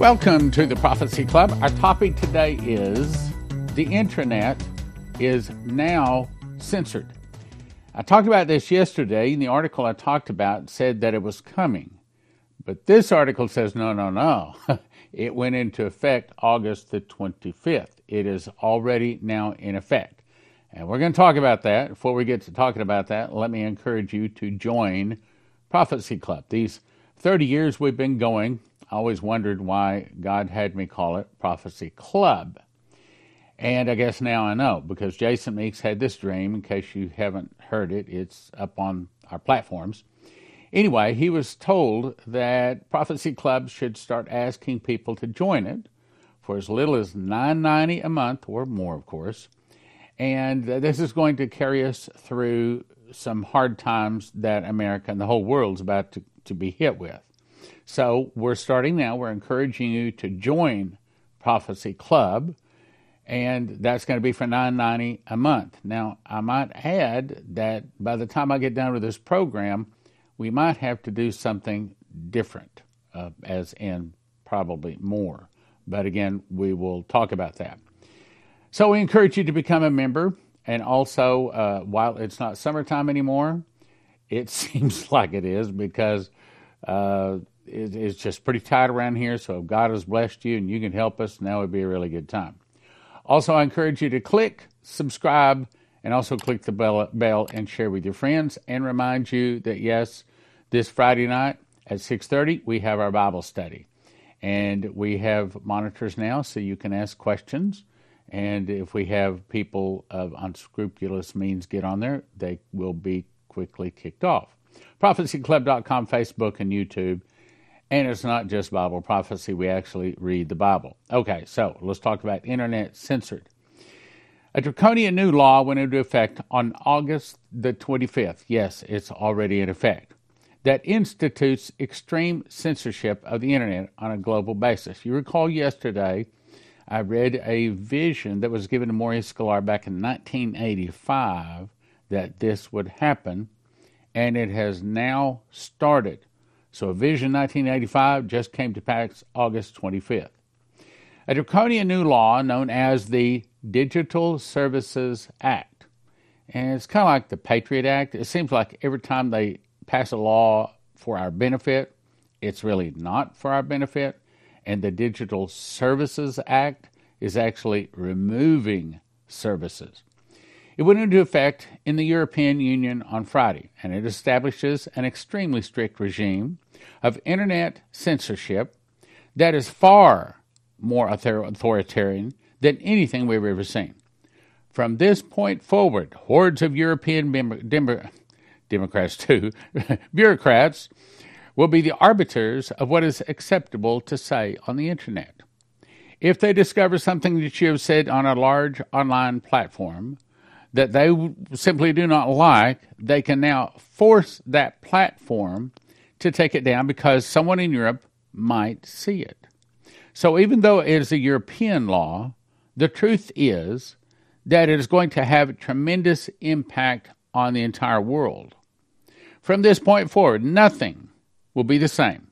Welcome to the Prophecy Club. Our topic today is the internet is now censored. I talked about this yesterday, and the article I talked about said that it was coming. But this article says no, no, no. it went into effect August the 25th. It is already now in effect. And we're going to talk about that. Before we get to talking about that, let me encourage you to join Prophecy Club. These 30 years we've been going, I always wondered why God had me call it Prophecy Club. And I guess now I know because Jason Meeks had this dream. In case you haven't heard it, it's up on our platforms. Anyway, he was told that Prophecy Club should start asking people to join it for as little as $9.90 a month or more, of course. And this is going to carry us through some hard times that America and the whole world's about to, to be hit with. So we're starting now. We're encouraging you to join Prophecy Club, and that's going to be for nine ninety a month. Now, I might add that by the time I get done with this program, we might have to do something different, uh, as in probably more. But again, we will talk about that. So we encourage you to become a member, and also uh, while it's not summertime anymore, it seems like it is because. Uh, it, it's just pretty tight around here. So if God has blessed you and you can help us, now would be a really good time. Also, I encourage you to click subscribe and also click the bell, bell and share with your friends. And remind you that yes, this Friday night at 6:30 we have our Bible study, and we have monitors now, so you can ask questions. And if we have people of unscrupulous means get on there, they will be quickly kicked off. ProphecyClub.com, Facebook, and YouTube. And it's not just Bible prophecy, we actually read the Bible. Okay, so let's talk about internet censored. A draconian new law went into effect on August the 25th. Yes, it's already in effect. That institutes extreme censorship of the internet on a global basis. You recall yesterday, I read a vision that was given to Maurice Sklar back in 1985 that this would happen, and it has now started. So a Vision 1985 just came to pass August 25th. A draconian new law known as the Digital Services Act. And it's kind of like the Patriot Act. It seems like every time they pass a law for our benefit, it's really not for our benefit. And the Digital Services Act is actually removing services. It went into effect in the European Union on Friday, and it establishes an extremely strict regime of internet censorship that is far more authoritarian than anything we've ever seen. From this point forward, hordes of European Dem- Democrats, too, bureaucrats, will be the arbiters of what is acceptable to say on the internet. If they discover something that you have said on a large online platform, that they simply do not like, they can now force that platform to take it down because someone in Europe might see it. So even though it is a European law, the truth is that it is going to have tremendous impact on the entire world. From this point forward, nothing will be the same.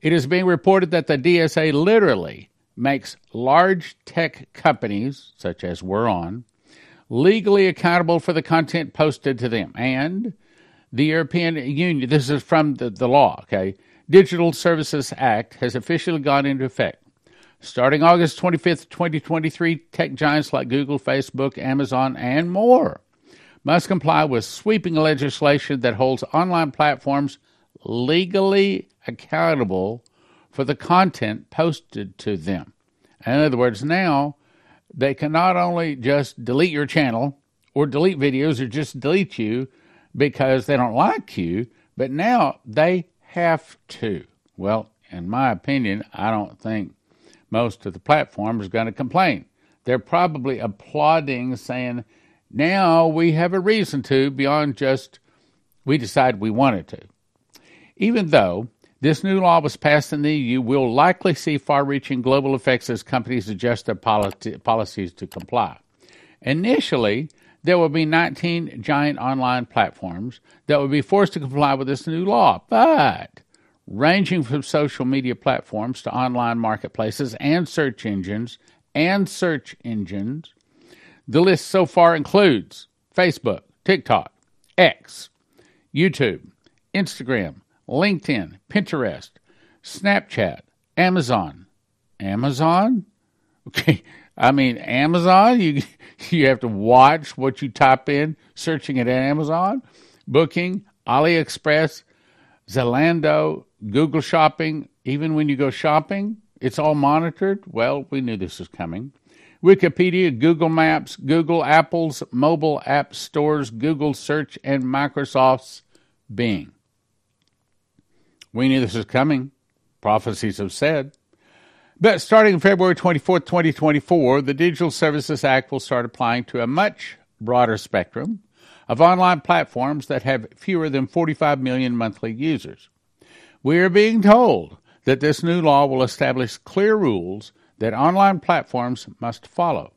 It is being reported that the DSA literally makes large tech companies, such as we're on, legally accountable for the content posted to them. And the European Union, this is from the, the law, okay? Digital Services Act has officially gone into effect. Starting August 25th, 2023, tech giants like Google, Facebook, Amazon, and more must comply with sweeping legislation that holds online platforms legally accountable for the content posted to them. In other words, now they can not only just delete your channel or delete videos or just delete you because they don't like you, but now they have to. Well, in my opinion, I don't think most of the platforms are going to complain. They're probably applauding, saying, now we have a reason to beyond just we decide we wanted to. Even though this new law was passed in the EU, we'll likely see far reaching global effects as companies adjust their politi- policies to comply. Initially, there will be 19 giant online platforms that will be forced to comply with this new law. But ranging from social media platforms to online marketplaces and search engines and search engines. The list so far includes Facebook, TikTok, X, YouTube, Instagram, LinkedIn, Pinterest, Snapchat, Amazon. Amazon? Okay, I mean Amazon, you you have to watch what you type in searching at Amazon, Booking, AliExpress, Zalando, Google Shopping, even when you go shopping, it's all monitored. Well, we knew this was coming. Wikipedia, Google Maps, Google, Apple's mobile app stores, Google Search, and Microsoft's Bing. We knew this was coming. Prophecies have said. But starting February 24th, 2024, the Digital Services Act will start applying to a much broader spectrum of online platforms that have fewer than 45 million monthly users. We are being told that this new law will establish clear rules that online platforms must follow.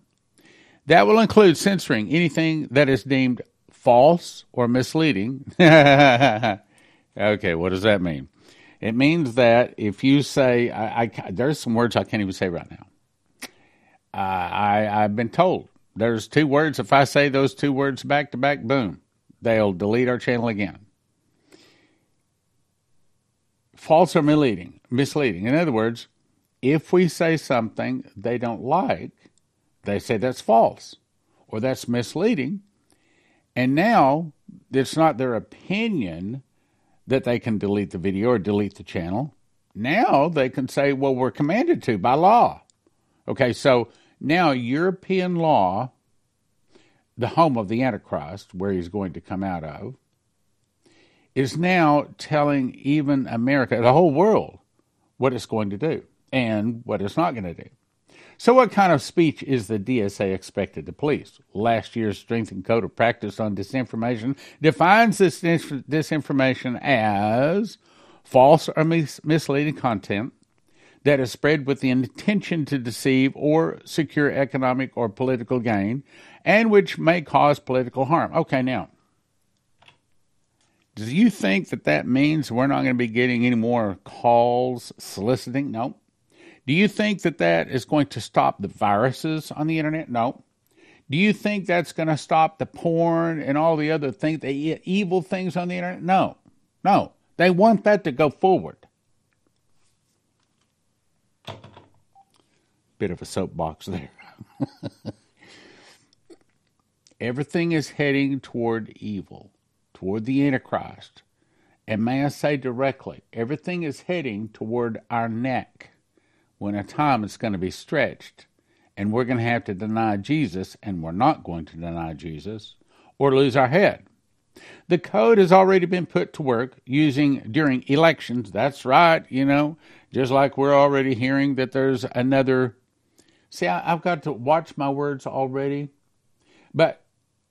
That will include censoring anything that is deemed false or misleading. okay, what does that mean? It means that if you say, I, I, there's some words I can't even say right now. Uh, I, I've been told there's two words. If I say those two words back to back, boom, they'll delete our channel again. False or misleading. Misleading. In other words, if we say something they don't like, they say that's false or that's misleading. And now it's not their opinion that they can delete the video or delete the channel. Now they can say, well, we're commanded to by law. Okay, so now European law, the home of the Antichrist, where he's going to come out of, is now telling even America, the whole world, what it's going to do and what it's not going to do. So, what kind of speech is the DSA expected to police? Last year's Strengthened Code of Practice on Disinformation defines this disinformation as false or mis- misleading content that is spread with the intention to deceive or secure economic or political gain and which may cause political harm. Okay, now, do you think that that means we're not going to be getting any more calls soliciting? No. Do you think that that is going to stop the viruses on the internet? No. Do you think that's going to stop the porn and all the other things, the evil things on the internet? No. No. They want that to go forward. Bit of a soapbox there. Everything is heading toward evil, toward the Antichrist. And may I say directly, everything is heading toward our neck when a time is going to be stretched and we're going to have to deny Jesus, and we're not going to deny Jesus, or lose our head. The code has already been put to work using during elections. That's right, you know, just like we're already hearing that there's another. See, I, have got to watch my words already, but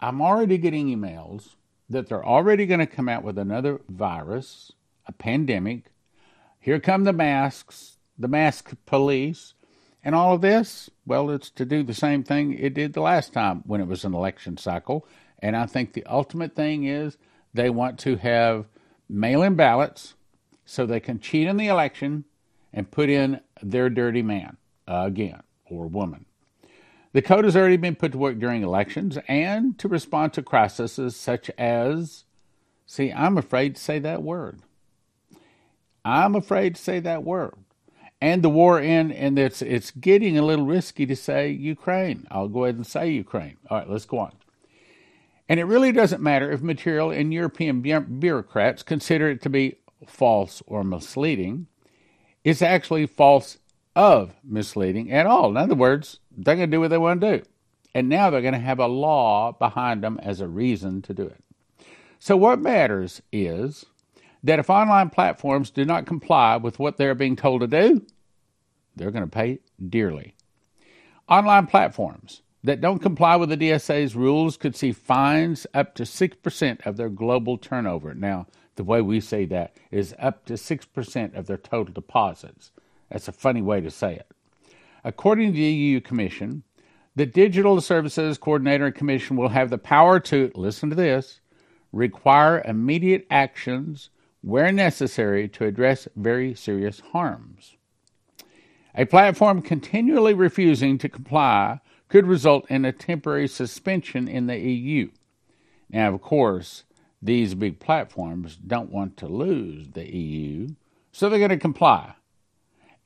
I'm already getting emails that they're already going to come out with another virus, a pandemic. Here come the masks the mask police, and all of this, well, it's to do the same thing it did the last time when it was an election cycle. And I think the ultimate thing is they want to have mail in ballots so they can cheat in the election and put in their dirty man uh, again or woman. The code has already been put to work during elections and to respond to crises such as, see, I'm afraid to say that word. I'm afraid to say that word and the war in, and it's it's getting a little risky to say Ukraine. I'll go ahead and say Ukraine. All right, let's go on. And it really doesn't matter if material and European bureaucrats consider it to be false or misleading. It's actually false of misleading at all. In other words, they're going to do what they want to do. And now they're going to have a law behind them as a reason to do it. So, what matters is that if online platforms do not comply with what they're being told to do, they're going to pay dearly. Online platforms that don't comply with the DSA's rules could see fines up to 6% of their global turnover. Now, the way we say that is up to 6% of their total deposits. That's a funny way to say it. According to the EU Commission, the Digital Services Coordinator and Commission will have the power to, listen to this, require immediate actions where necessary to address very serious harms. A platform continually refusing to comply could result in a temporary suspension in the EU. Now, of course, these big platforms don't want to lose the EU, so they're going to comply.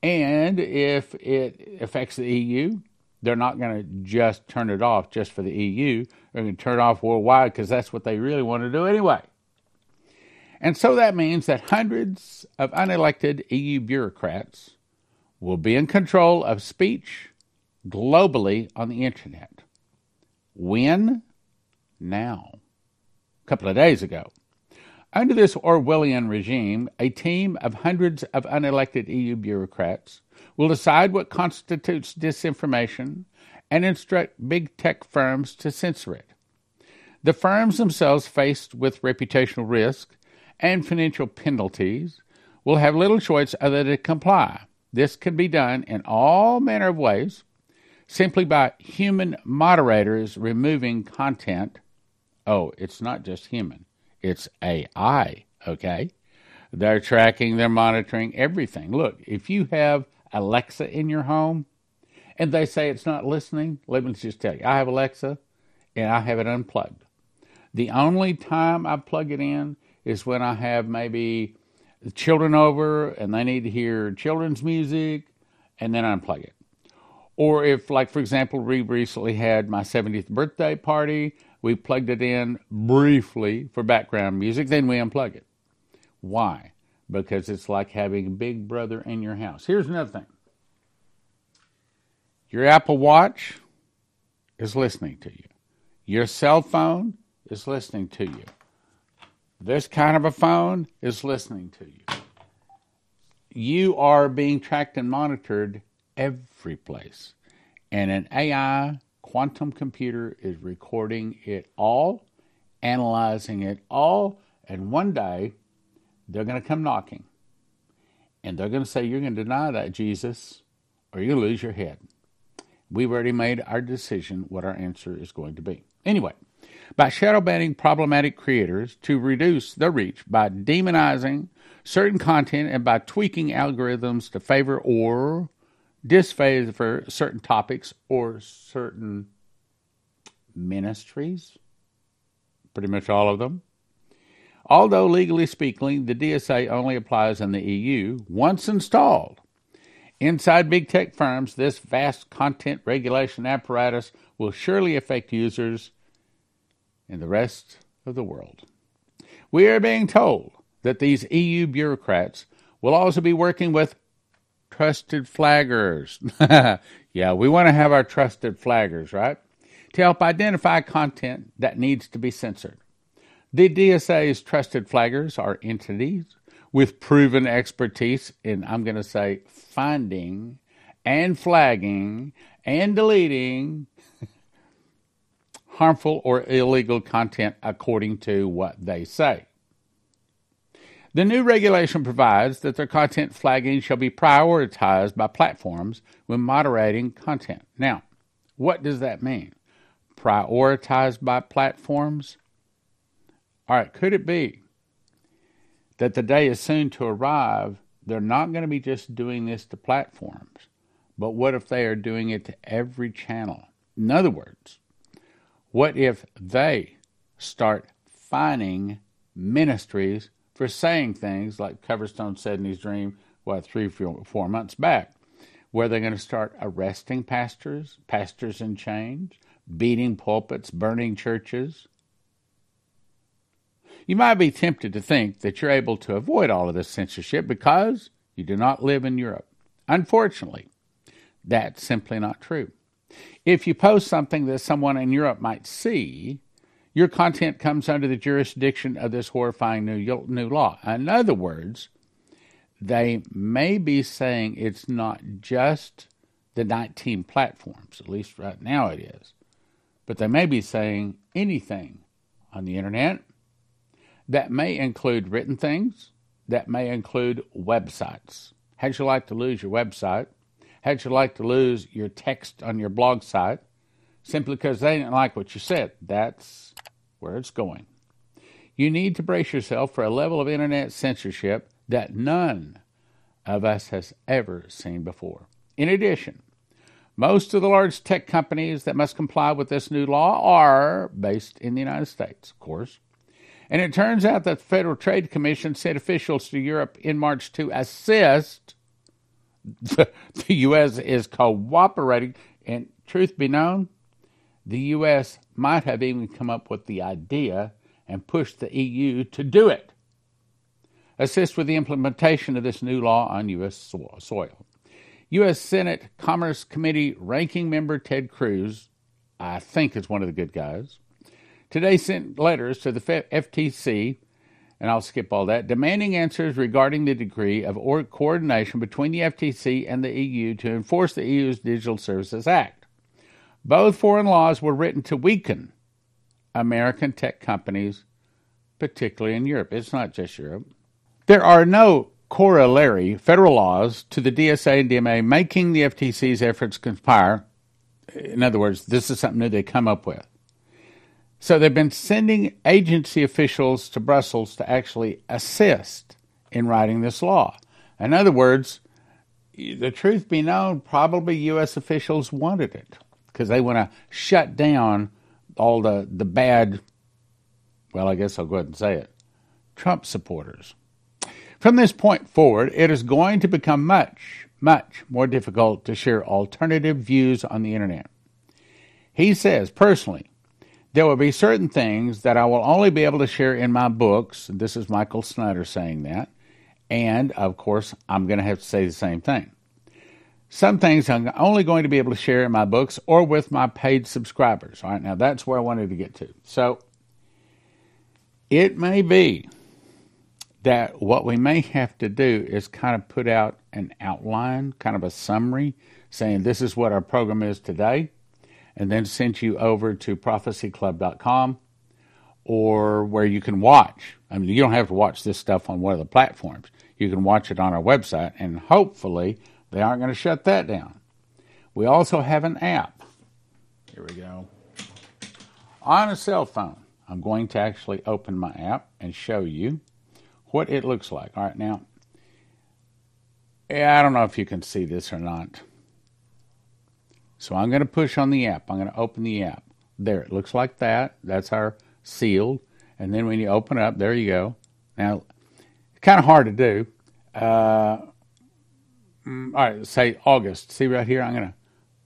And if it affects the EU, they're not going to just turn it off just for the EU. They're going to turn it off worldwide because that's what they really want to do anyway. And so that means that hundreds of unelected EU bureaucrats will be in control of speech globally on the internet. When? Now. A couple of days ago. Under this Orwellian regime, a team of hundreds of unelected EU bureaucrats will decide what constitutes disinformation and instruct big tech firms to censor it. The firms themselves, faced with reputational risk and financial penalties, will have little choice other than to comply. This can be done in all manner of ways, simply by human moderators removing content. Oh, it's not just human, it's AI, okay? They're tracking, they're monitoring everything. Look, if you have Alexa in your home and they say it's not listening, let me just tell you, I have Alexa and I have it unplugged. The only time I plug it in is when I have maybe children over and they need to hear children's music and then unplug it. Or if, like, for example, we recently had my 70th birthday party, we plugged it in briefly for background music, then we unplug it. Why? Because it's like having a Big Brother in your house. Here's another thing your Apple Watch is listening to you, your cell phone is listening to you. This kind of a phone is listening to you. You are being tracked and monitored every place. And an AI quantum computer is recording it all, analyzing it all, and one day they're going to come knocking. And they're going to say, You're going to deny that, Jesus, or you'll lose your head. We've already made our decision what our answer is going to be. Anyway, by shadow banning problematic creators to reduce their reach by demonizing certain content and by tweaking algorithms to favor or disfavor certain topics or certain ministries, pretty much all of them. Although legally speaking, the DSA only applies in the EU once installed. Inside big tech firms, this vast content regulation apparatus will surely affect users in the rest of the world. We are being told that these EU bureaucrats will also be working with trusted flaggers. yeah, we want to have our trusted flaggers, right? To help identify content that needs to be censored. The DSA's trusted flaggers are entities with proven expertise in, I'm going to say, finding and flagging and deleting harmful or illegal content according to what they say. The new regulation provides that their content flagging shall be prioritized by platforms when moderating content. Now, what does that mean? Prioritized by platforms? All right, could it be that the day is soon to arrive? They're not going to be just doing this to platforms, but what if they are doing it to every channel? In other words, what if they start fining ministries for saying things like Coverstone said in his dream, what, four months back, where they're going to start arresting pastors, pastors in chains, beating pulpits, burning churches? You might be tempted to think that you're able to avoid all of this censorship because you do not live in Europe. Unfortunately, that's simply not true. If you post something that someone in Europe might see, your content comes under the jurisdiction of this horrifying new, new law. In other words, they may be saying it's not just the 19 platforms, at least right now it is, but they may be saying anything on the internet that may include written things, that may include websites. How'd you like to lose your website? How'd you like to lose your text on your blog site simply because they didn't like what you said? That's where it's going. You need to brace yourself for a level of internet censorship that none of us has ever seen before. In addition, most of the large tech companies that must comply with this new law are based in the United States, of course. And it turns out that the Federal Trade Commission sent officials to Europe in March to assist. The, the U.S. is cooperating, and truth be known, the U.S. might have even come up with the idea and pushed the EU to do it. Assist with the implementation of this new law on U.S. soil. U.S. Senate Commerce Committee ranking member Ted Cruz, I think is one of the good guys, today sent letters to the FTC, and I'll skip all that, demanding answers regarding the degree of or- coordination between the FTC and the EU to enforce the EU's Digital Services Act. Both foreign laws were written to weaken American tech companies, particularly in Europe. It's not just Europe. There are no corollary federal laws to the DSA and DMA making the FTC's efforts conspire. In other words, this is something that they come up with. So they've been sending agency officials to Brussels to actually assist in writing this law. In other words, the truth be known, probably U.S. officials wanted it because they want to shut down all the, the bad, well, I guess I'll go ahead and say it, Trump supporters. From this point forward, it is going to become much, much more difficult to share alternative views on the internet. He says, personally, there will be certain things that I will only be able to share in my books. This is Michael Snyder saying that. And of course, I'm going to have to say the same thing. Some things I'm only going to be able to share in my books or with my paid subscribers. All right, now that's where I wanted to get to. So it may be that what we may have to do is kind of put out an outline, kind of a summary, saying this is what our program is today, and then send you over to prophecyclub.com or where you can watch. I mean, you don't have to watch this stuff on one of the platforms. You can watch it on our website, and hopefully, they aren't going to shut that down. We also have an app. Here we go. On a cell phone, I'm going to actually open my app and show you what it looks like. All right, now, I don't know if you can see this or not. So I'm going to push on the app. I'm going to open the app. There, it looks like that. That's our sealed. And then when you open up, there you go. Now, it's kind of hard to do. Uh, all right, say August. See right here? I'm going to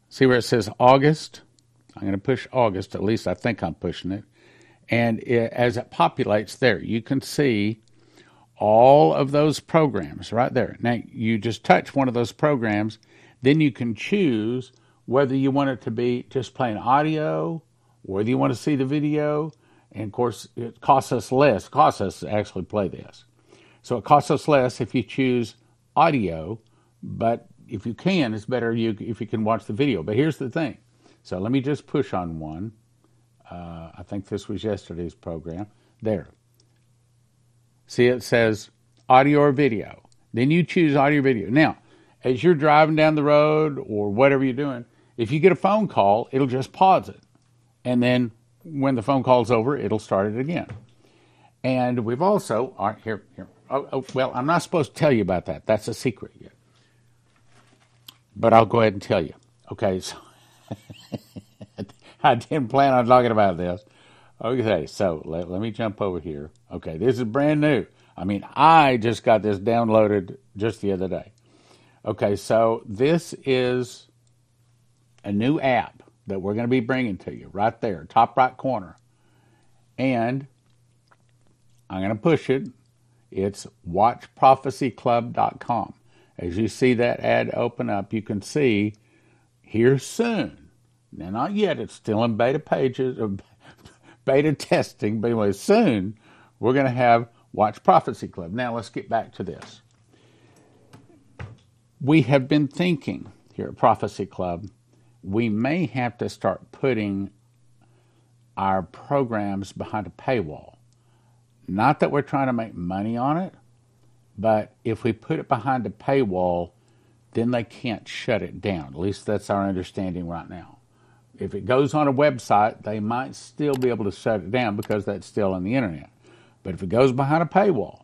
see where it says August. I'm going to push August. At least I think I'm pushing it. And it, as it populates there, you can see all of those programs right there. Now, you just touch one of those programs, then you can choose whether you want it to be just plain audio, whether you want to see the video, and of course, it costs us less. It costs us to actually play this. So it costs us less if you choose audio, but if you can, it's better you if you can watch the video. But here's the thing. So let me just push on one. Uh, I think this was yesterday's program. There. See, it says audio or video. Then you choose audio or video. Now, as you're driving down the road or whatever you're doing, if you get a phone call, it'll just pause it. And then when the phone call's over, it'll start it again. And we've also, right, here, here. Oh, oh, well, I'm not supposed to tell you about that. That's a secret yet. But I'll go ahead and tell you. Okay, so I didn't plan on talking about this. Okay, so let, let me jump over here. Okay, this is brand new. I mean, I just got this downloaded just the other day. Okay, so this is a new app that we're going to be bringing to you right there, top right corner. And I'm going to push it. It's watchprophecyclub.com. As you see that ad open up, you can see here soon. Now, not yet, it's still in beta pages, uh, beta testing, but anyway, soon we're going to have Watch Prophecy Club. Now let's get back to this. We have been thinking here at Prophecy Club, we may have to start putting our programs behind a paywall. Not that we're trying to make money on it, but if we put it behind a paywall, then they can't shut it down. At least that's our understanding right now. If it goes on a website, they might still be able to shut it down because that's still on the internet. But if it goes behind a paywall,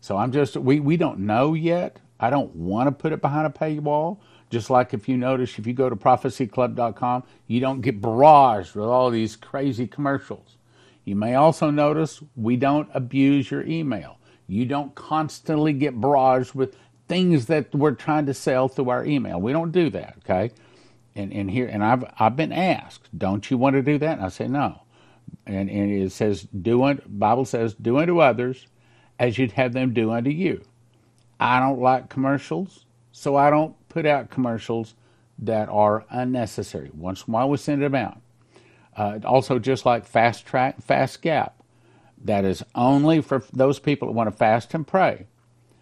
so I'm just, we, we don't know yet. I don't want to put it behind a paywall. Just like if you notice, if you go to prophecyclub.com, you don't get barraged with all these crazy commercials. You may also notice we don't abuse your email. You don't constantly get barraged with things that we're trying to sell through our email. We don't do that, okay? And and here and I've I've been asked, don't you want to do that? And I say no. And and it says do unto Bible says do unto others as you'd have them do unto you. I don't like commercials, so I don't put out commercials that are unnecessary. Once in a while we send them out. Uh, also, just like Fast Track, Fast Gap, that is only for those people that want to fast and pray.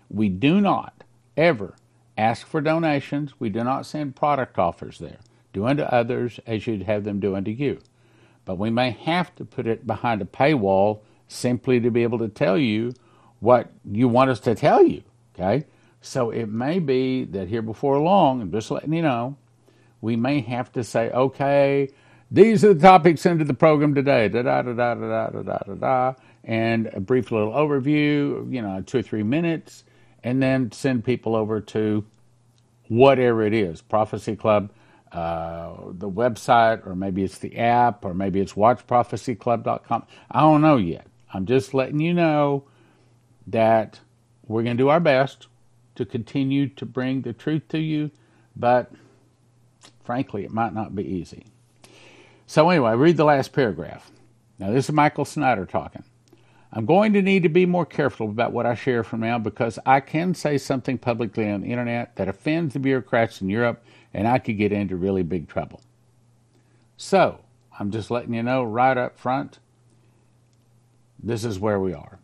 We do not ever ask for donations. We do not send product offers there. Do unto others as you'd have them do unto you. But we may have to put it behind a paywall simply to be able to tell you what you want us to tell you. Okay? So it may be that here before long, I'm just letting you know, we may have to say, okay, these are the topics into the program today, da da da da da da da da da, and a brief little overview, you know, two or three minutes, and then send people over to whatever it is, Prophecy Club, uh, the website, or maybe it's the app, or maybe it's watchprophecyclub.com. I don't know yet. I'm just letting you know that we're going to do our best to continue to bring the truth to you, but frankly, it might not be easy. So, anyway, read the last paragraph. Now, this is Michael Snyder talking. I'm going to need to be more careful about what I share from now because I can say something publicly on the internet that offends the bureaucrats in Europe and I could get into really big trouble. So, I'm just letting you know right up front this is where we are.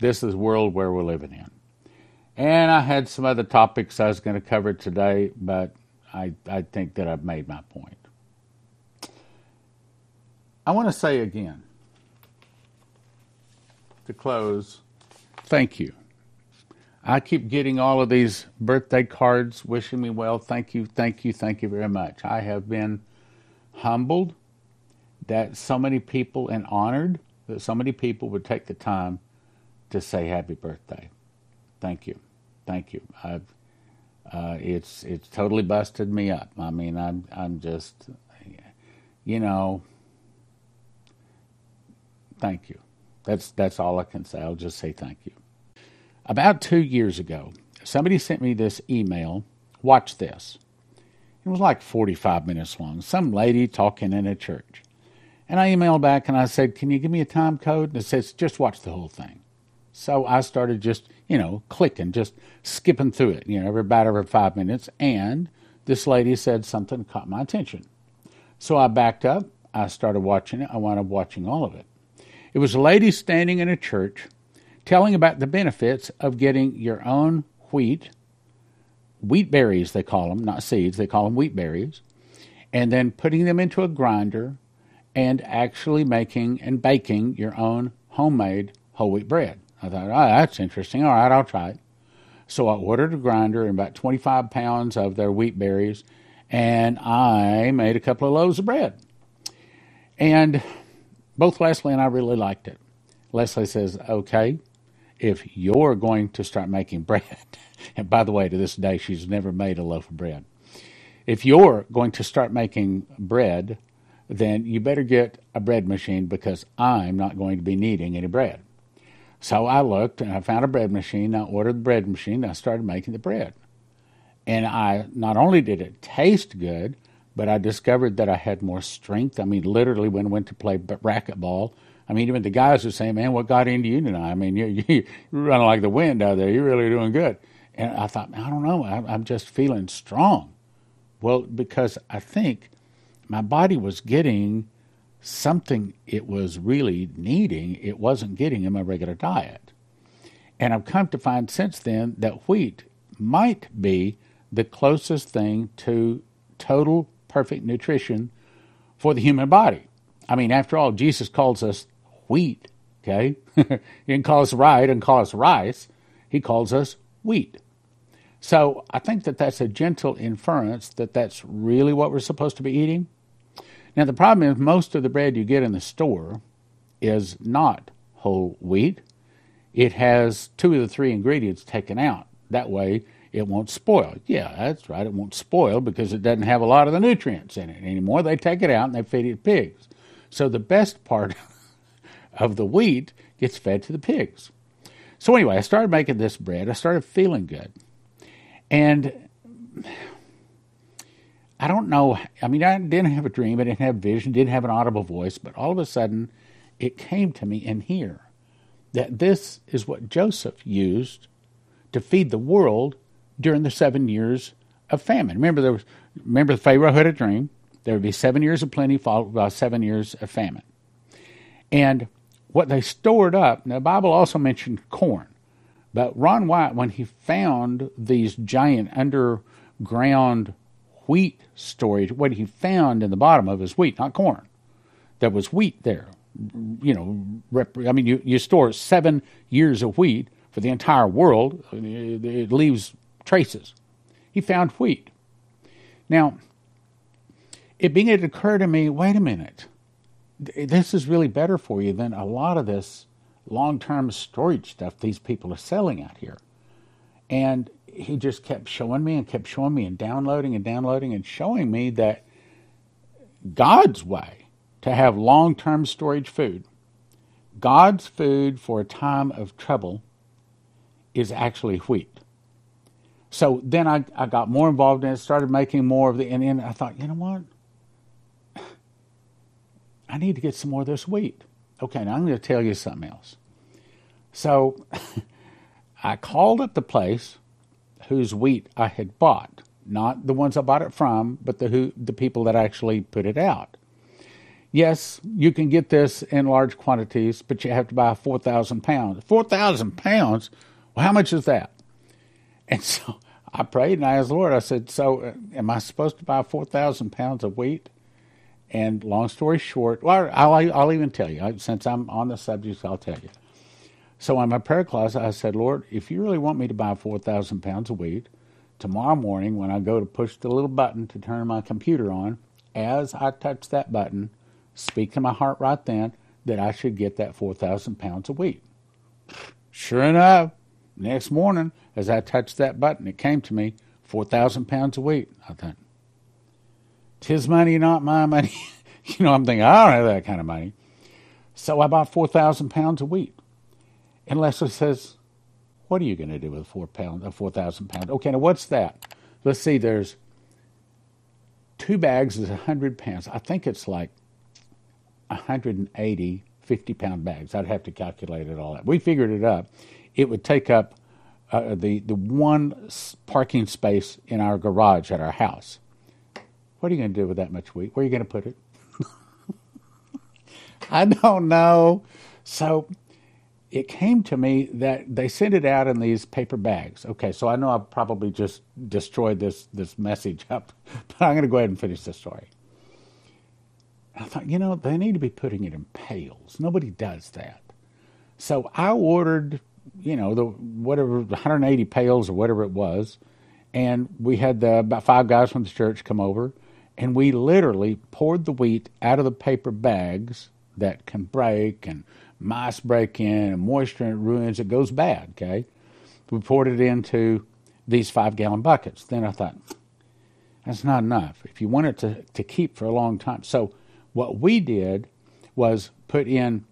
This is the world where we're living in. And I had some other topics I was going to cover today, but I, I think that I've made my point. I want to say again, to close, thank you. I keep getting all of these birthday cards wishing me well. Thank you, thank you, thank you very much. I have been humbled that so many people and honored that so many people would take the time to say happy birthday. Thank you, thank you. I've, uh, it's it's totally busted me up. I mean, I'm I'm just, you know, thank you. That's that's all I can say. I'll just say thank you. About two years ago, somebody sent me this email. Watch this. It was like 45 minutes long. Some lady talking in a church. And I emailed back and I said, Can you give me a time code? And it says, Just watch the whole thing. So I started just, you know, clicking, just skipping through it, you know, every about every five minutes. And this lady said something caught my attention. So I backed up. I started watching it. I wound up watching all of it. It was a lady standing in a church telling about the benefits of getting your own wheat, wheat berries, they call them, not seeds, they call them wheat berries, and then putting them into a grinder and actually making and baking your own homemade whole wheat bread. I thought, oh, that's interesting. All right, I'll try it. So I ordered a grinder and about 25 pounds of their wheat berries, and I made a couple of loaves of bread. And both Leslie and I really liked it. Leslie says, okay, if you're going to start making bread, and by the way, to this day, she's never made a loaf of bread. If you're going to start making bread, then you better get a bread machine because I'm not going to be needing any bread. So I looked and I found a bread machine. I ordered the bread machine. I started making the bread. And I not only did it taste good, but I discovered that I had more strength. I mean, literally, when I went to play racquetball, I mean, even the guys were saying, "Man, what got into you tonight?" I mean, you, you, running like the wind out there. You're really doing good. And I thought, I don't know, I'm just feeling strong. Well, because I think my body was getting something it was really needing, it wasn't getting in my regular diet. And I've come to find since then that wheat might be the closest thing to total perfect nutrition for the human body. I mean, after all, Jesus calls us wheat, okay? he didn't call us rye, and call us rice. He calls us wheat. So I think that that's a gentle inference that that's really what we're supposed to be eating. Now, the problem is most of the bread you get in the store is not whole wheat. it has two of the three ingredients taken out. That way, it won't spoil. Yeah, that's right. It won't spoil because it doesn't have a lot of the nutrients in it anymore. They take it out and they feed it to pigs. So the best part of the wheat gets fed to the pigs. So anyway, I started making this bread. I started feeling good. And I don't know. I mean, I didn't have a dream. I didn't have vision, didn't have an audible voice. But all of a sudden, it came to me in here that this is what Joseph used to feed the world during the seven years of famine. Remember, there was, remember Pharaoh had a dream. There would be seven years of plenty followed by seven years of famine. And what they stored up, now the Bible also mentioned corn, but Ron Wyatt, when he found these giant underground wheat storage, what he found in the bottom of his wheat, not corn, there was wheat there. You know, rep, I mean, you, you store seven years of wheat for the entire world, it leaves traces. He found wheat. Now, it began to occur to me wait a minute, this is really better for you than a lot of this long term storage stuff these people are selling out here. And he just kept showing me and kept showing me and downloading and downloading and showing me that God's way to have long term storage food, God's food for a time of trouble, is actually wheat. So then I, I got more involved in it, started making more of the, and then I thought, you know what? I need to get some more of this wheat. Okay, now I'm going to tell you something else. So I called up the place whose wheat I had bought, not the ones I bought it from, but the who, the people that actually put it out. Yes, you can get this in large quantities, but you have to buy 4,000 pounds. 4,000 pounds? Well, how much is that? And so I prayed and I asked the Lord, I said, So uh, am I supposed to buy 4,000 pounds of wheat? And long story short, well, I'll, I'll even tell you, since I'm on the subject, I'll tell you. So in my prayer closet, I said, Lord, if you really want me to buy 4,000 pounds of wheat, tomorrow morning when I go to push the little button to turn my computer on, as I touch that button, speak to my heart right then that I should get that 4,000 pounds of wheat. Sure enough, next morning, as I touched that button, it came to me 4,000 pounds of wheat. I thought, tis money, not my money. you know, I'm thinking, I don't have that kind of money. So I bought 4,000 pounds of wheat. And Leslie says, What are you going to do with four pound, uh, 4,000 pounds? Okay, now what's that? Let's see, there's two bags is 100 pounds. I think it's like 180 50 pound bags. I'd have to calculate it all out. We figured it up. It would take up uh, the, the one parking space in our garage at our house. What are you going to do with that much wheat? Where are you going to put it? I don't know. So it came to me that they sent it out in these paper bags. Okay, so I know I've probably just destroyed this this message up, but I'm going to go ahead and finish the story. I thought, you know, they need to be putting it in pails. Nobody does that. So I ordered, you know, the whatever 180 pails or whatever it was, and we had the, about five guys from the church come over, and we literally poured the wheat out of the paper bags that can break and mice break in and moisture and ruins it goes bad okay? We poured it into these five gallon buckets. Then i thought that's not enough. If you want it to, to keep for a long time. So what we did was put in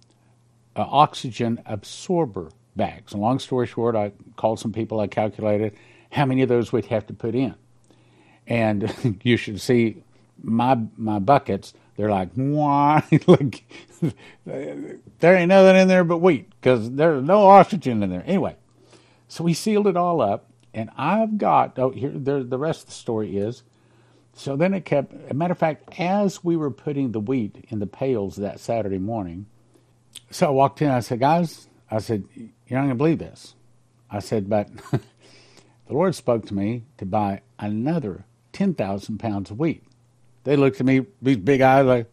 uh, oxygen absorber bags. Long story short i called some people i calculated how many of those we'd have to put in. And you should see my my buckets, they're like, why? like, there ain't nothing in there but wheat because there's no oxygen in there. Anyway, so we sealed it all up, and I've got oh here there, the rest of the story is. So then it kept. a matter of fact, as we were putting the wheat in the pails that Saturday morning, so I walked in. I said, guys, I said, you're not gonna believe this. I said, but the Lord spoke to me to buy another ten thousand pounds of wheat. They looked at me, these big eyes, like,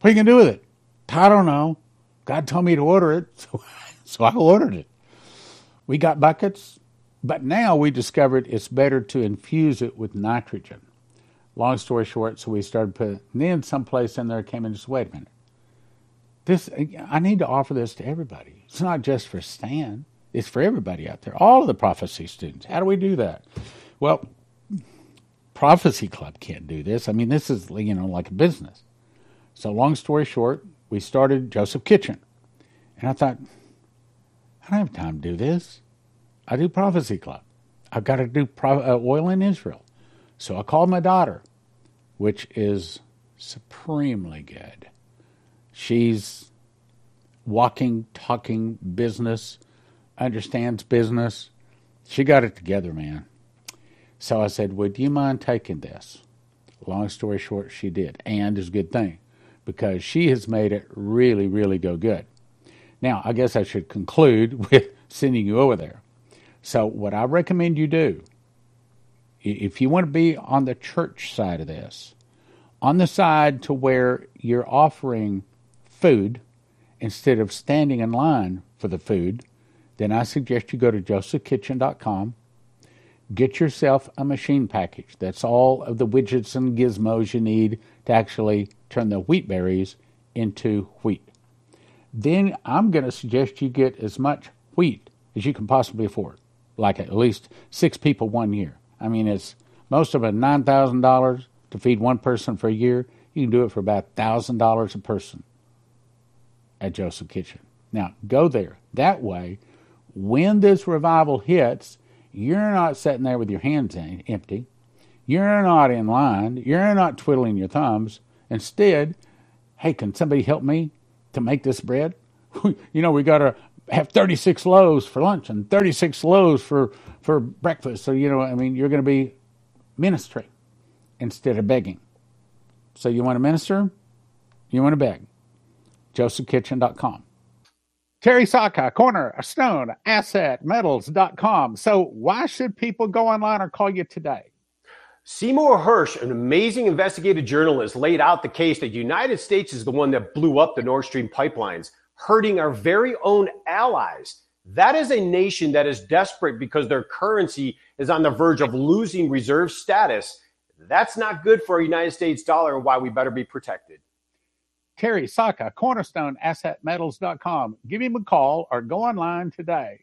what are you going to do with it? I don't know. God told me to order it, so, so I ordered it. We got buckets, but now we discovered it's better to infuse it with nitrogen. Long story short, so we started putting, then someplace in there came in and said, wait a minute. this I need to offer this to everybody. It's not just for Stan. It's for everybody out there. All of the prophecy students. How do we do that? Well, Prophecy Club can't do this. I mean, this is you know like a business. So long story short, we started Joseph Kitchen, and I thought I don't have time to do this. I do Prophecy Club. I've got to do pro- uh, oil in Israel. So I called my daughter, which is supremely good. She's walking, talking business, understands business. She got it together, man. So I said, Would you mind taking this? Long story short, she did. And is a good thing because she has made it really, really go good. Now, I guess I should conclude with sending you over there. So, what I recommend you do, if you want to be on the church side of this, on the side to where you're offering food instead of standing in line for the food, then I suggest you go to josephkitchen.com. Get yourself a machine package. That's all of the widgets and gizmos you need to actually turn the wheat berries into wheat. Then I'm going to suggest you get as much wheat as you can possibly afford, like at least six people one year. I mean, it's most of it $9,000 to feed one person for a year. You can do it for about $1,000 a person at Joseph Kitchen. Now, go there. That way, when this revival hits, you're not sitting there with your hands empty. You're not in line. You're not twiddling your thumbs. Instead, hey, can somebody help me to make this bread? you know, we got to have 36 loaves for lunch and 36 loaves for, for breakfast. So, you know, I mean, you're going to be ministering instead of begging. So, you want to minister? You want to beg? josephkitchen.com. Terry Sacka, corner, a stone, assetmetals.com. So why should people go online or call you today? Seymour Hersh, an amazing investigative journalist, laid out the case that the United States is the one that blew up the Nord Stream pipelines, hurting our very own allies. That is a nation that is desperate because their currency is on the verge of losing reserve status. That's not good for a United States dollar and why we better be protected. Terry Sacka, Cornerstone AssetMetals.com. Give him a call or go online today.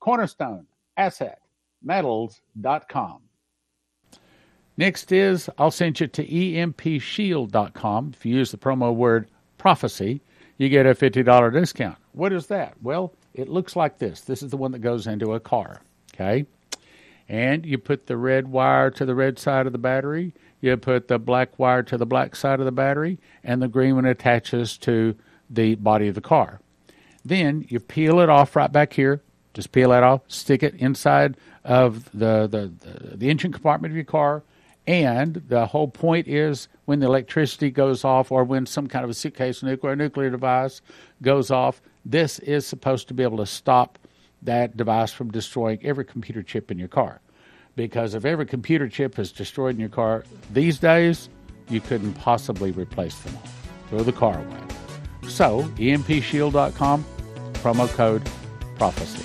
Cornerstone AssetMetals.com. Next is I'll send you to EMPShield.com. If you use the promo word prophecy, you get a $50 discount. What is that? Well, it looks like this. This is the one that goes into a car. Okay? And you put the red wire to the red side of the battery you put the black wire to the black side of the battery, and the green one attaches to the body of the car. Then you peel it off right back here. Just peel that off, stick it inside of the, the, the, the engine compartment of your car. And the whole point is when the electricity goes off or when some kind of a suitcase nuclear nuclear device goes off, this is supposed to be able to stop that device from destroying every computer chip in your car because if every computer chip is destroyed in your car these days, you couldn't possibly replace them all. Throw the car away. So, empshield.com, promo code prophecy.